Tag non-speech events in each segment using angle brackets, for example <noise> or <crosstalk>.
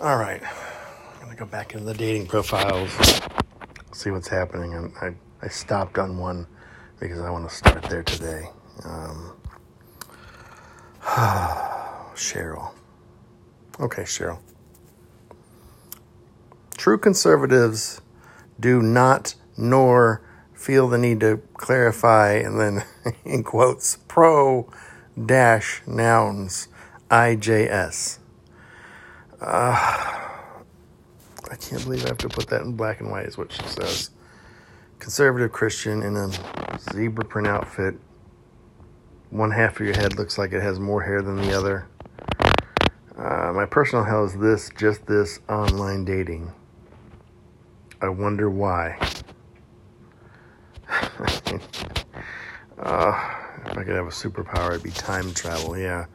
All right. I'm to go back into the dating profiles, see what's happening. And I, I stopped on one because I want to start there today. Um, <sighs> Cheryl. Okay, Cheryl. True conservatives do not nor feel the need to clarify and then <laughs> in quotes pro dash nouns IJS. Uh, I can't believe I have to put that in black and white, is what she says. Conservative Christian in a zebra print outfit. One half of your head looks like it has more hair than the other. Uh, my personal hell is this, just this online dating. I wonder why. <laughs> uh, if I could have a superpower, it'd be time travel, yeah.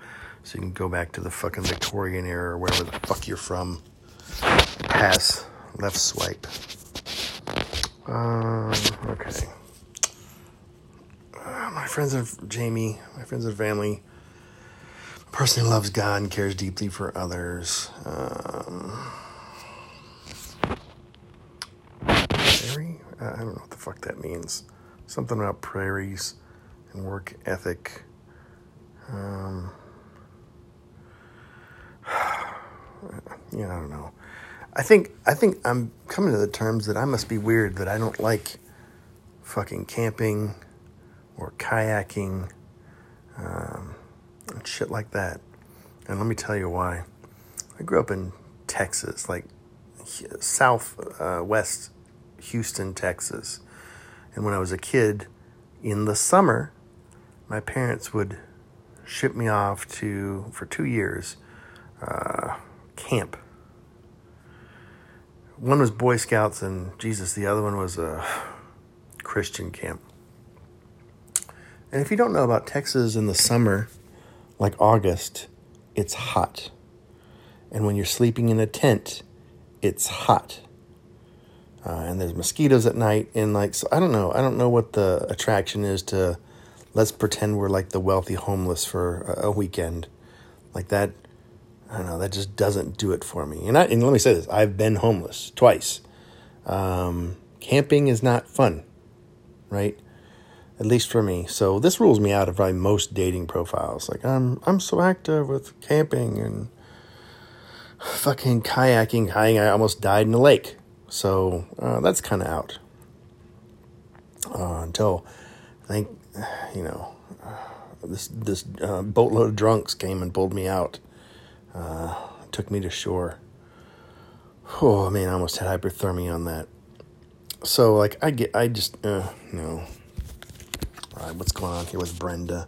So you can go back to the fucking Victorian era or wherever the fuck you're from. Pass, left swipe. Um, okay. Uh, my friends and Jamie, my friends and family, person who loves God and cares deeply for others. Um, prairie? I don't know what the fuck that means. Something about prairies and work ethic. Um, yeah, I don't know. I think I think I'm coming to the terms that I must be weird that I don't like fucking camping or kayaking um, and shit like that. And let me tell you why. I grew up in Texas, like south uh, west Houston, Texas. And when I was a kid, in the summer, my parents would ship me off to for two years uh, camp one was Boy Scouts and Jesus, the other one was a Christian camp. And if you don't know about Texas in the summer, like August, it's hot. And when you're sleeping in a tent, it's hot. Uh, and there's mosquitoes at night. And like, so I don't know. I don't know what the attraction is to let's pretend we're like the wealthy homeless for a, a weekend. Like that I don't know. That just doesn't do it for me. And, I, and let me say this: I've been homeless twice. Um, camping is not fun, right? At least for me. So this rules me out of probably most dating profiles. Like I'm, I'm so active with camping and fucking kayaking. Kayaking. I almost died in the lake. So uh, that's kind of out. Uh, until I think, you know, this this uh, boatload of drunks came and pulled me out uh, took me to shore. Oh man, I almost had hyperthermia on that. So like I get, I just uh, no. All right, what's going on here with Brenda?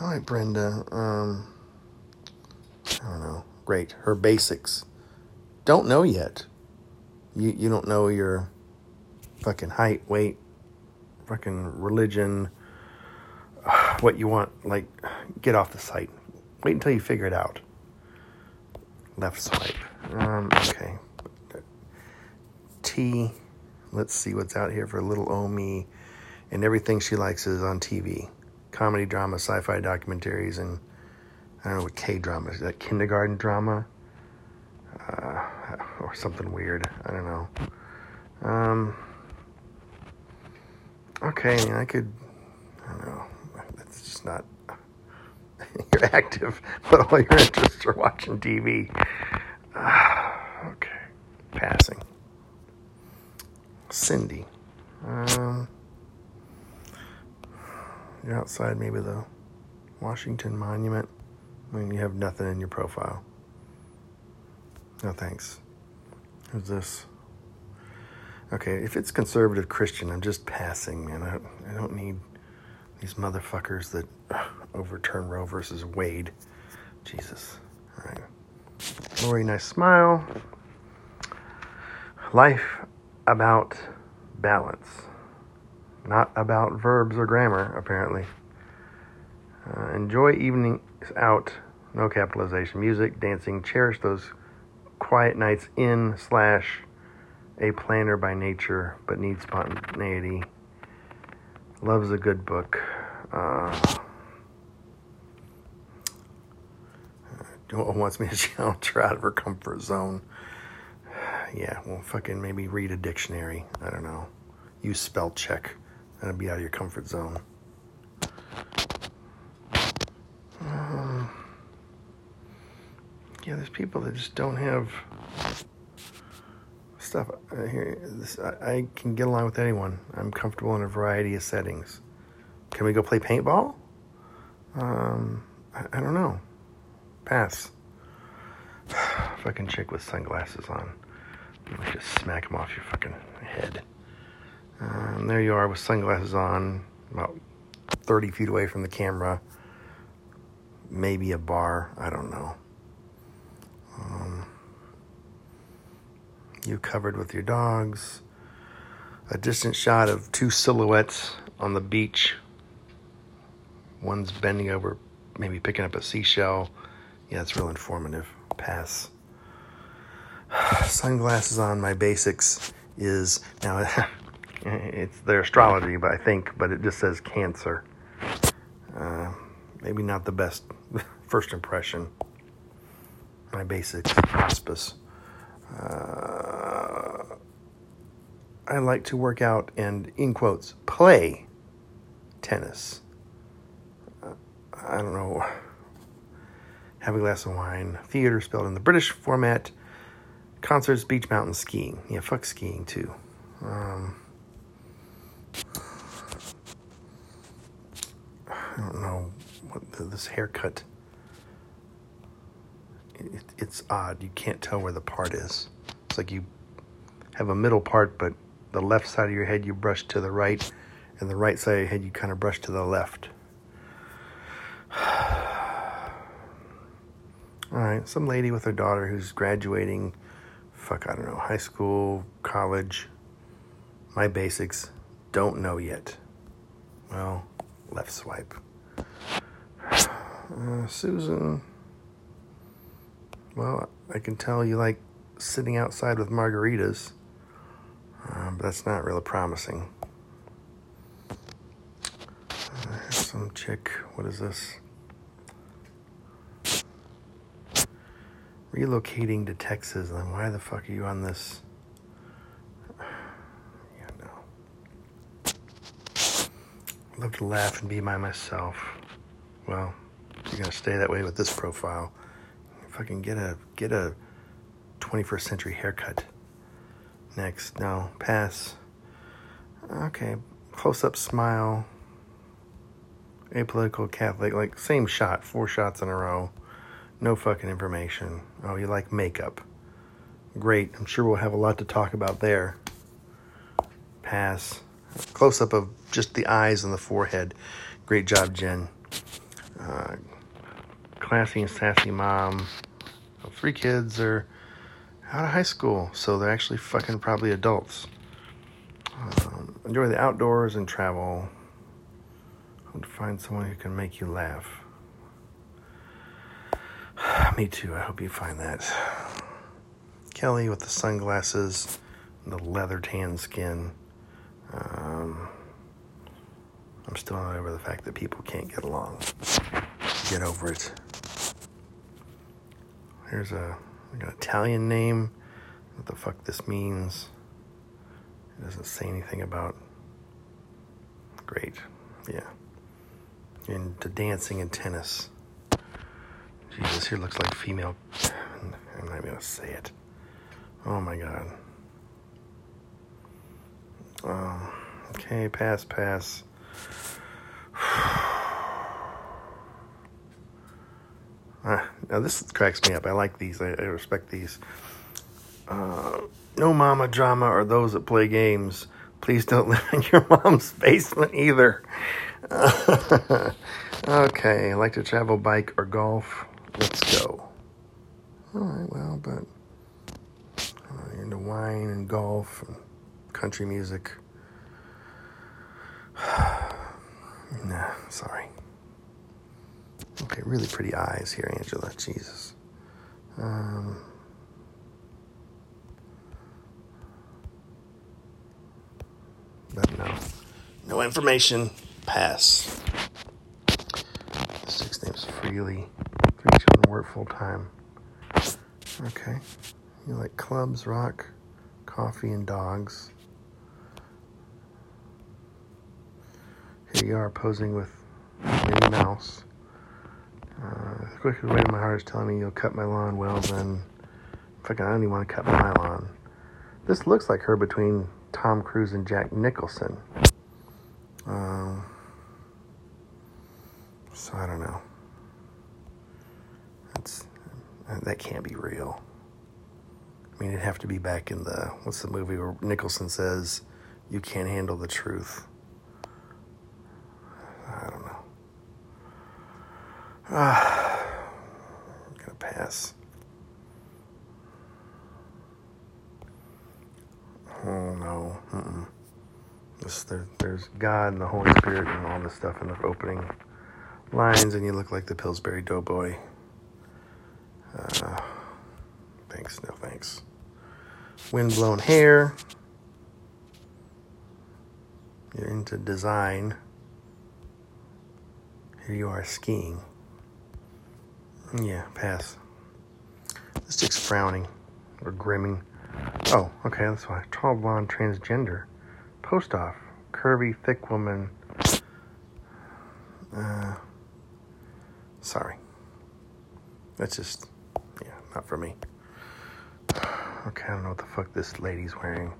All right, Brenda. Um, I don't know. Great, her basics. Don't know yet. You you don't know your fucking height, weight, fucking religion, <sighs> what you want. Like, get off the site. Wait until you figure it out. Left swipe. Um, okay. T. Let's see what's out here for little Omi. And everything she likes is on TV comedy, drama, sci fi documentaries, and I don't know what K drama is. That kindergarten drama? Uh, or something weird. I don't know. Um, okay, I could. I don't know. It's just not you're <laughs> active, but all your interests are watching TV. <sighs> okay, passing. Cindy. Um, you're outside maybe the Washington Monument. I mean, you have nothing in your profile. No thanks. Who's this? Okay, if it's conservative Christian, I'm just passing, man. I, I don't need these motherfuckers that overturn Roe versus Wade. Jesus. All right. Lori, nice smile. Life about balance, not about verbs or grammar, apparently. Uh, enjoy evenings out, no capitalization, music, dancing, cherish those quiet nights in slash a planner by nature, but needs spontaneity. Loves a good book. Uh, wants me to <laughs> challenge her out of her comfort zone. Yeah, well, fucking maybe read a dictionary. I don't know. Use spell check. That'll be out of your comfort zone. Um, <sighs> yeah, there's people that just don't have stuff. Here, this, I, I can get along with anyone. I'm comfortable in a variety of settings. Can we go play paintball? Um, I, I don't know. Pass. <sighs> fucking chick with sunglasses on. Just smack them off your fucking head. Um, there you are with sunglasses on, about 30 feet away from the camera. Maybe a bar. I don't know. Um, you covered with your dogs. A distant shot of two silhouettes on the beach. One's bending over, maybe picking up a seashell. Yeah, it's real informative. Pass. <sighs> Sunglasses on, my basics is now <laughs> it's their astrology, but I think, but it just says Cancer. Uh, maybe not the best <laughs> first impression. My basics, hospice. Uh, I like to work out and, in quotes, play tennis. Uh, I don't know. Have a glass of wine. Theater spelled in the British format. Concerts, beach, mountain, skiing. Yeah, fuck skiing too. Um, I don't know what the, this haircut. It, it's odd. You can't tell where the part is. It's like you have a middle part, but the left side of your head you brush to the right, and the right side of your head you kind of brush to the left. All right, some lady with her daughter who's graduating, fuck, I don't know, high school, college, my basics, don't know yet. Well, left swipe. <sighs> Uh, Susan, well, I can tell you like sitting outside with margaritas, uh, but that's not really promising. Uh, some chick, what is this? Relocating to Texas, then why the fuck are you on this? Yeah, no. love to laugh and be by myself. Well, you're gonna stay that way with this profile. Fucking get a get a 21st century haircut. Next, no, pass. Okay, close up smile. Apolitical Catholic, like same shot, four shots in a row. No fucking information. Oh, you like makeup. Great. I'm sure we'll have a lot to talk about there. Pass. Close up of just the eyes and the forehead. Great job, Jen. Uh, classy and sassy mom. Three kids are out of high school, so they're actually fucking probably adults. Um, enjoy the outdoors and travel. To find someone who can make you laugh. Me too. I hope you find that. Kelly with the sunglasses, the leather tan skin. Um, I'm still not over the fact that people can't get along. Get over it. Here's a like an Italian name. What the fuck this means? It doesn't say anything about. Great, yeah. Into dancing and tennis. Jesus, here looks like female. I'm not even gonna say it. Oh my god. Um, okay, pass, pass. <sighs> Ah, now this cracks me up. I like these. I, I respect these. Uh, no mama drama or those that play games. Please don't <laughs> live in your mom's basement either. <laughs> okay, like to travel, bike, or golf. Let's go. All right, well, but uh, you're into wine and golf and country music. <sighs> nah, sorry. Okay, really pretty eyes here, Angela. Jesus. Um, but no. No information. Pass. Six names freely. Work full time. Okay. You like clubs, rock, coffee, and dogs. Here you are posing with Minnie Mouse. Uh, the quickest way to my heart is telling me you'll cut my lawn. Well, then, fucking, I don't even want to cut my lawn. This looks like her between Tom Cruise and Jack Nicholson. Um, so I don't know. That's that can't be real. I mean, it'd have to be back in the what's the movie where Nicholson says, "You can't handle the truth." I don't know. Ah, <sighs> I'm gonna pass. Oh no. Mm-mm. This, there, there's God and the Holy Spirit and all this stuff in the opening lines, and you look like the Pillsbury Doughboy. Uh, thanks, no thanks. Windblown hair. You're into design. Here you are skiing. Yeah, pass. This chick's frowning or grimming. Oh, okay, that's why. Tall blonde transgender. Post off. Curvy, thick woman. Uh, sorry. That's just, not for me. Okay, I don't know what the fuck this lady's wearing.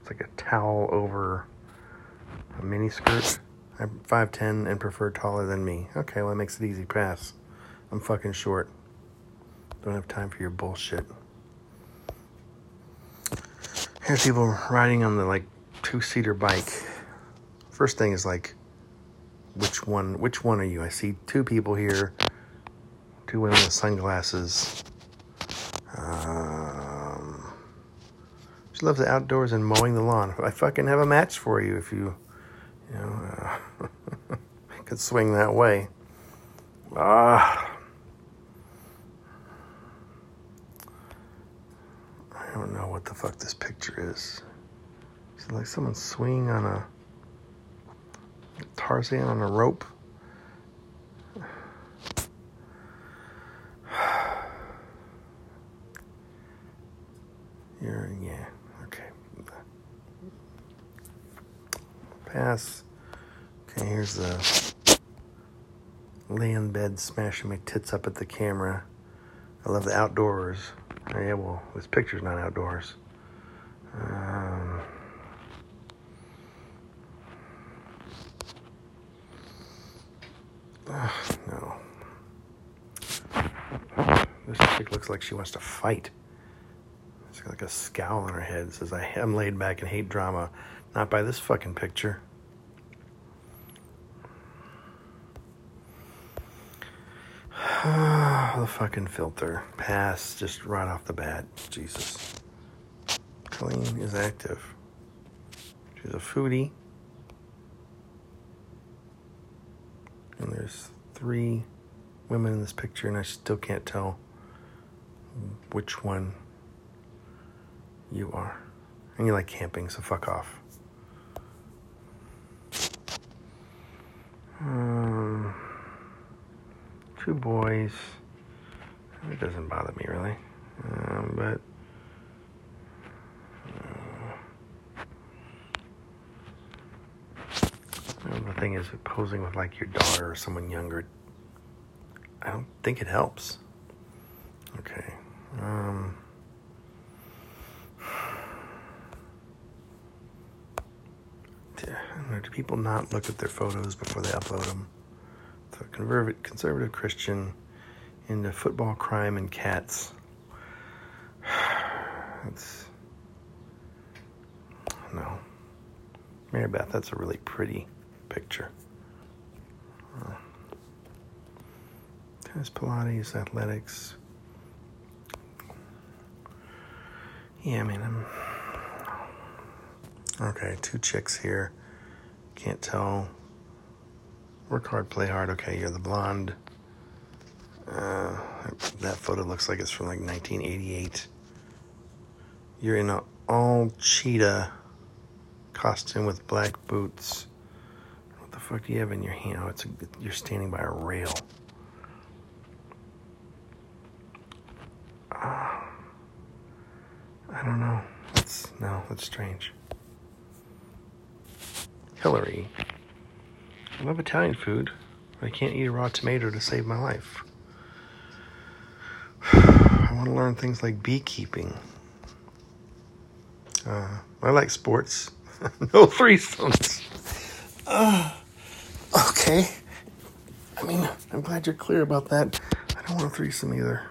It's like a towel over a mini skirt. I'm 5'10 and prefer taller than me. Okay, well, that makes it easy. Pass. I'm fucking short. Don't have time for your bullshit. Here's people riding on the like two seater bike. First thing is like, which one? Which one are you? I see two people here, two women with sunglasses. Um, she loves the outdoors and mowing the lawn. I fucking have a match for you if you, you know, uh, <laughs> could swing that way. Ah. I don't know what the fuck this picture is. It's like someone swinging on a Tarzan on a rope? You're, yeah, okay. Pass. Okay, here's the lay in bed smashing my tits up at the camera. I love the outdoors. Oh, yeah, well, this picture's not outdoors. Um, uh, no. This chick looks like she wants to fight. Like a scowl on her head. It says, I am laid back and hate drama. Not by this fucking picture. <sighs> the fucking filter. Pass just right off the bat. Jesus. Colleen is active. She's a foodie. And there's three women in this picture, and I still can't tell which one you are. And you like camping, so fuck off. Um, two boys. It doesn't bother me really, um, but uh, the thing is, posing with like your daughter or someone younger, I don't think it helps. Okay. Um, do people not look at their photos before they upload them? So conservative, conservative Christian into football, crime, and cats. <sighs> It's no, Mary Beth. That's a really pretty picture. Tennis, Pilates, athletics. Yeah, I mean, I'm okay. Two chicks here. Can't tell. Work hard, play hard. Okay, you're the blonde. Uh, that photo looks like it's from like 1988. You're in an all cheetah costume with black boots. What the fuck do you have in your hand? Oh, it's a, you're standing by a rail. Uh, I don't know. No, that's strange. Hillary. I love Italian food. but I can't eat a raw tomato to save my life. <sighs> I want to learn things like beekeeping. Uh, I like sports. <laughs> no threesomes. Uh, <sighs> okay. I mean, I'm glad you're clear about that. I don't want a threesome either.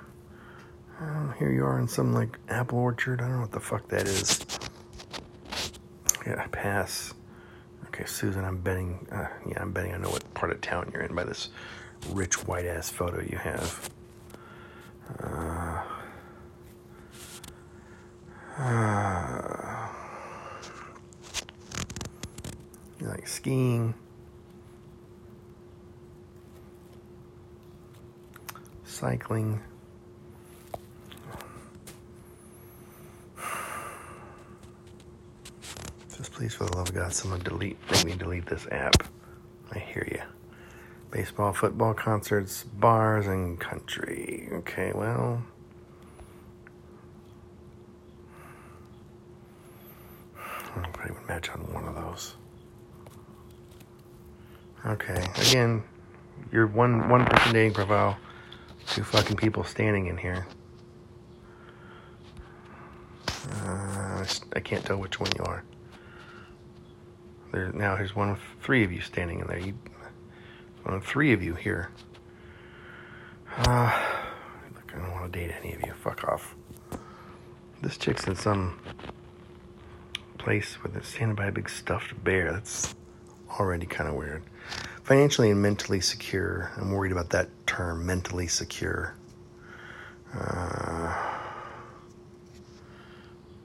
Here you are in some like apple orchard. I don't know what the fuck that is. Yeah, pass. Okay, Susan, I'm betting. Uh, yeah, I'm betting I know what part of town you're in by this rich white ass photo you have. Uh, uh, you like skiing? Cycling. Just please, for the love of God, someone delete, make me delete this app. I hear you. Baseball, football, concerts, bars, and country. Okay, well. I probably would match on one of those. Okay, again, you're one one person dating profile, two fucking people standing in here. Uh, I can't tell which one you are. There now. There's one with three of you standing in there. You, one of three of you here. Uh, look, I don't want to date any of you. Fuck off. This chick's in some place where they're standing by a big stuffed bear. That's already kind of weird. Financially and mentally secure. I'm worried about that term, mentally secure. Uh,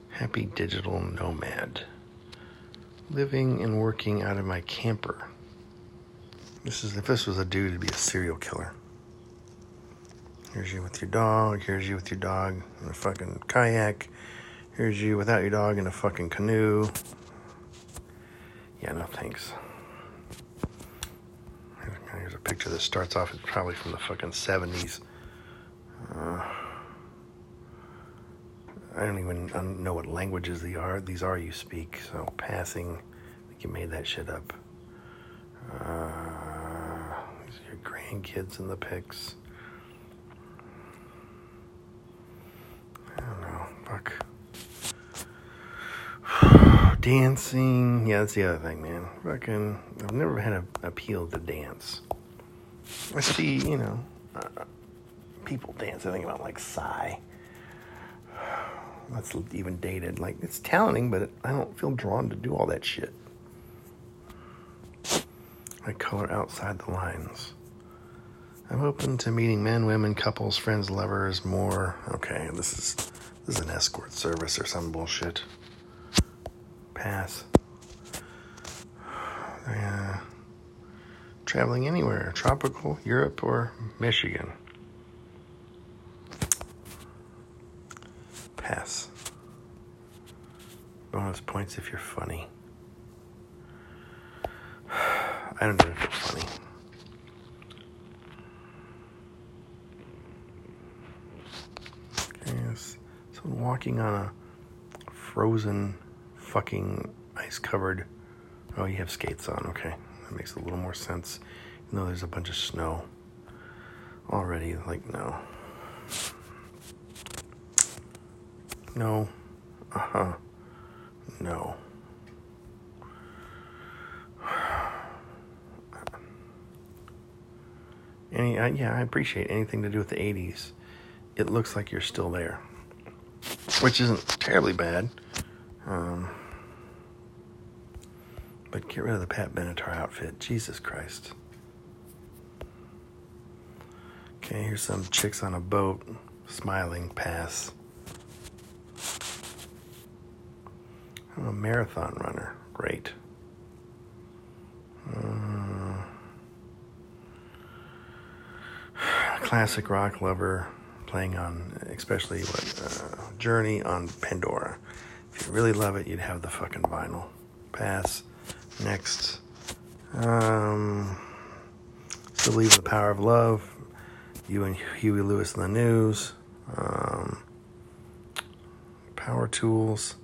happy digital nomad. Living and working out of my camper. This is if this was a dude, it'd be a serial killer. Here's you with your dog. Here's you with your dog in a fucking kayak. Here's you without your dog in a fucking canoe. Yeah, no thanks. Here's a picture that starts off, it's probably from the fucking 70s. Uh, I don't even know what languages these are. These are you speak. So passing, I think you made that shit up. Uh, these are your grandkids in the pics. I don't know. Fuck. <sighs> Dancing. Yeah, that's the other thing, man. Fucking. I've never had an appeal to dance. I see, you know, uh, people dance. I think about like Psy. That's even dated. Like it's talenting, but I don't feel drawn to do all that shit. I color outside the lines. I'm open to meeting men, women, couples, friends, lovers, more. Okay, this is this is an escort service or some bullshit. Pass. Yeah. Traveling anywhere, tropical, Europe, or Michigan. Pass. Bonus points if you're funny. <sighs> I don't know if it's funny. Okay, someone walking on a frozen, fucking ice covered. Oh, you have skates on. Okay, that makes a little more sense. Even though there's a bunch of snow already. Like, no. No. Uh huh. No. Any, uh, yeah, I appreciate anything to do with the 80s. It looks like you're still there, which isn't terribly bad. Um, but get rid of the Pat Benatar outfit. Jesus Christ. Okay, here's some chicks on a boat smiling. Pass. I'm a marathon runner. Great. Uh, classic rock lover playing on, especially what uh, Journey on Pandora. If you really love it, you'd have the fucking vinyl. Pass. Next. Um, still believe the power of love. You and Huey Lewis and the News. Um, Power tools.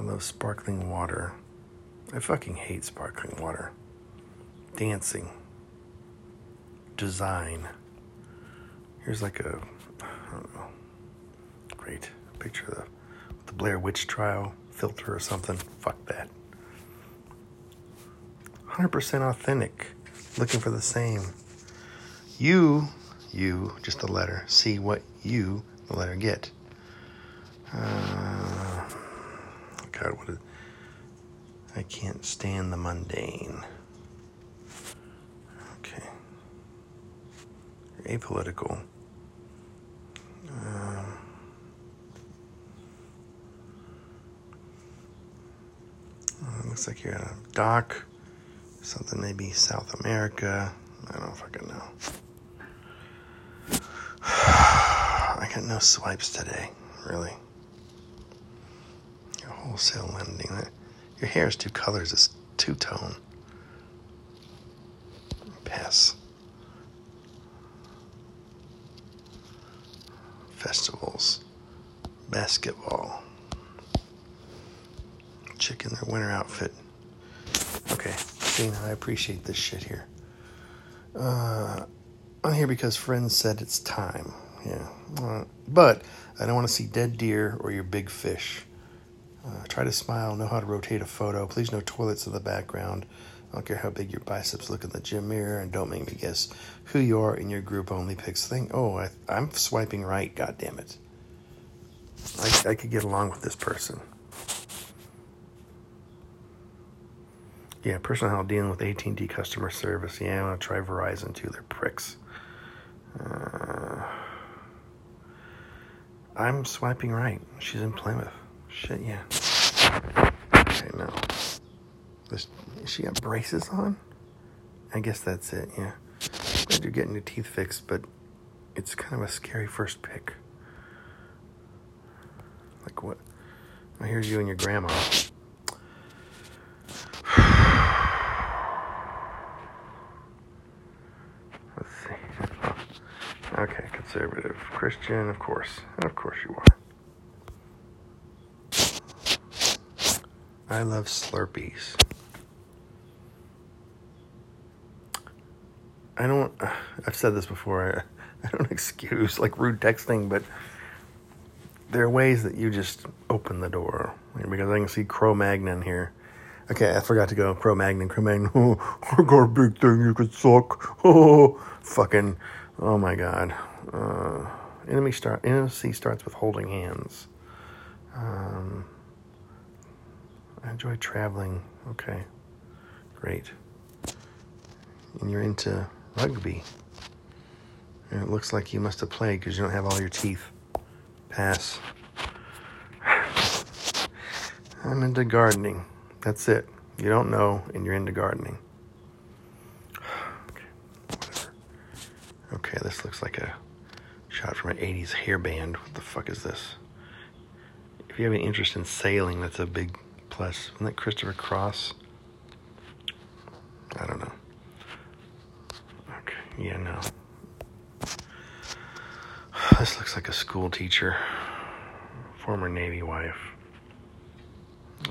I love sparkling water. I fucking hate sparkling water. Dancing. Design. Here's like a, I don't know, great picture of the, the Blair Witch trial filter or something. Fuck that. 100% authentic. Looking for the same. You, you, just the letter. See what you, the letter, get. Uh, God, what is. I can't stand the mundane. Okay. You're apolitical. Um, uh, looks like you're a dock. Something maybe South America. I don't fucking know. <sighs> I got no swipes today, really. Wholesale lending. Your hair is two colors. It's two tone. Pass. Festivals. Basketball. Chick in their winter outfit. Okay, Dana, I appreciate this shit here. Uh, I'm here because friends said it's time. Yeah. Uh, but I don't want to see dead deer or your big fish. Uh, try to smile, know how to rotate a photo. Please, no toilets in the background. I don't care how big your biceps look in the gym mirror, and don't make me guess who you are in your group only pics thing. Oh, I, am swiping right. God damn it! I, I could get along with this person. Yeah, personal personnel dealing with AT&T customer service. Yeah, I want to try Verizon too. They're pricks. Uh, I'm swiping right. She's in Plymouth. Shit, yeah. Okay, no. This, she got braces on? I guess that's it, yeah. Glad you're getting your teeth fixed, but it's kind of a scary first pick. Like what? Well, here's you and your grandma. <sighs> Let's see. Okay, conservative Christian, of course. Of course you are. I love Slurpees. I don't, I've said this before, I, <laughs> I don't excuse like rude texting, but there are ways that you just open the door. Because I can see Cro Magnon here. Okay, I forgot to go Cro Magnon, Cro Magnon. Oh, <laughs> I got a big thing you could suck. Oh, <laughs> fucking, oh my god. Uh, enemy start, intimacy starts with holding hands. Um, I enjoy traveling. Okay, great. And you're into rugby. And it looks like you must have played because you don't have all your teeth. Pass. <sighs> I'm into gardening. That's it. You don't know, and you're into gardening. <sighs> Okay, this looks like a shot from an 80s hairband. What the fuck is this? If you have any interest in sailing, that's a big plus. Isn't that Christopher Cross? I don't know. Okay, yeah, no. <sighs> This looks like a school teacher, former Navy wife.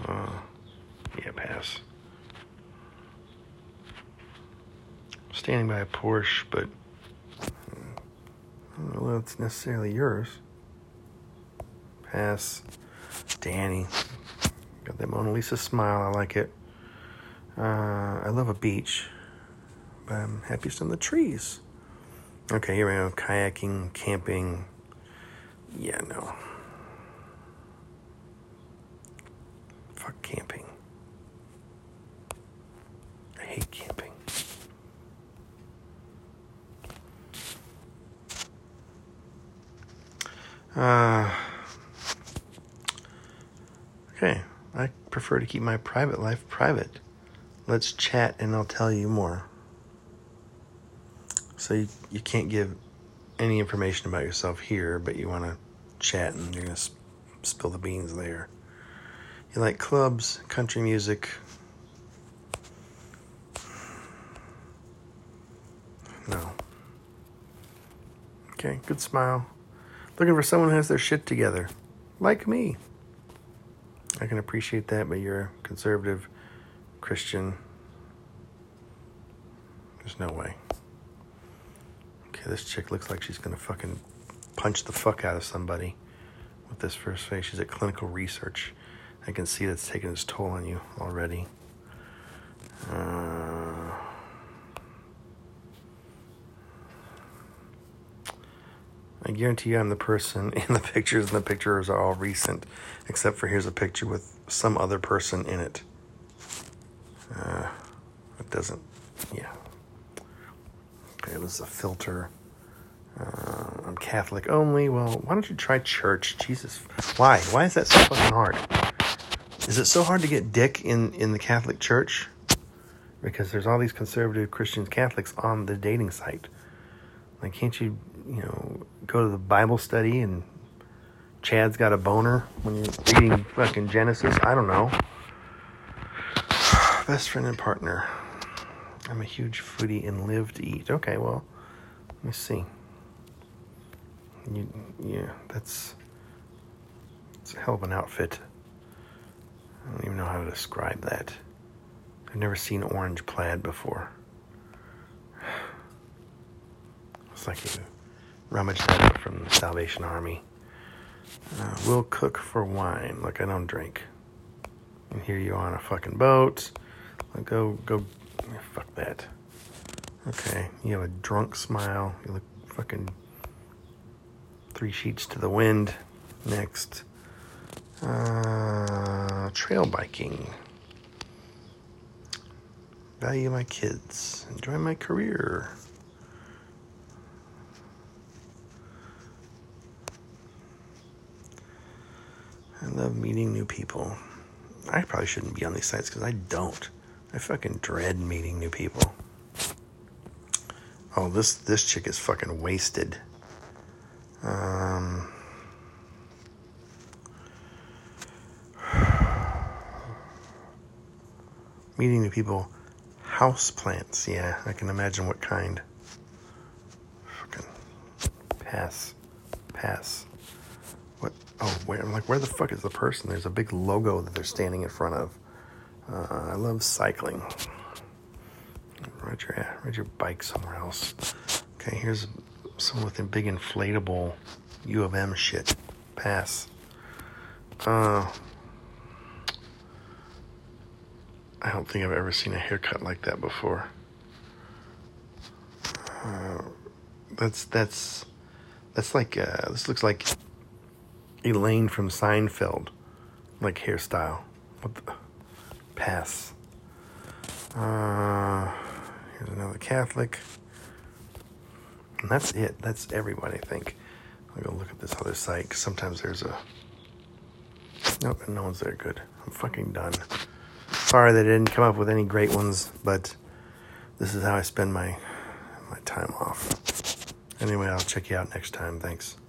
Uh, yeah, pass. Standing by a Porsche, but I don't know if it's necessarily yours. Pass. Danny. Got that Mona Lisa smile. I like it. Uh, I love a beach, but I'm happiest in the trees. Okay, here we go. Kayaking, camping. Yeah, no. Fuck camping. I hate camping. Uh, okay. Prefer to keep my private life private. Let's chat and I'll tell you more. So you, you can't give any information about yourself here, but you want to chat and you're going to sp- spill the beans there. You like clubs, country music. No. Okay, good smile. Looking for someone who has their shit together. like me. I can appreciate that, but you're a conservative Christian. There's no way. Okay, this chick looks like she's gonna fucking punch the fuck out of somebody with this first face. She's at clinical research. I can see that's taking its toll on you already. Uh, I guarantee you I'm the person <laughs> in the pictures, and the pictures are all recent, except for here's a picture with some other person in it. Uh, it doesn't, yeah. Okay, it was a filter. Uh, I'm Catholic only. Well, why don't you try church? Jesus, why? Why is that so fucking hard? Is it so hard to get dick in in the Catholic Church? Because there's all these conservative Christian Catholics on the dating site. Like, can't you, you know, go to the Bible study and Chad's got a boner when you're reading fucking Genesis? I don't know. <sighs> Best friend and partner. I'm a huge foodie and live to eat. Okay, well, let me see. You, yeah, that's it's a hell of an outfit. I don't even know how to describe that. I've never seen orange plaid before. <sighs> It's like you rummaged that up from the Salvation Army. Uh, we'll cook for wine. Look, I don't drink. And here you are on a fucking boat. Go, go, fuck that. Okay, you have a drunk smile. You look fucking three sheets to the wind. Next. Uh, trail biking. Value my kids. Enjoy my career. I love meeting new people. I probably shouldn't be on these sites because I don't. I fucking dread meeting new people. Oh, this this chick is fucking wasted. Um, <sighs> meeting new people. House plants. Yeah, I can imagine what kind. Fucking pass, pass. Oh, where? I'm like, where the fuck is the person? There's a big logo that they're standing in front of. Uh, I love cycling. Ride your, ride your bike somewhere else. Okay, here's someone with a big inflatable U of M shit. Pass. Uh, I don't think I've ever seen a haircut like that before. Uh, that's that's that's like uh, this looks like Elaine from Seinfeld, like hairstyle. What the pass? Uh, here's another Catholic, and that's it. That's everybody. I think. I'll go look at this other site. Cause sometimes there's a nope, no one's there. Good. I'm fucking done. Sorry they didn't come up with any great ones, but this is how I spend my my time off. Anyway, I'll check you out next time. Thanks.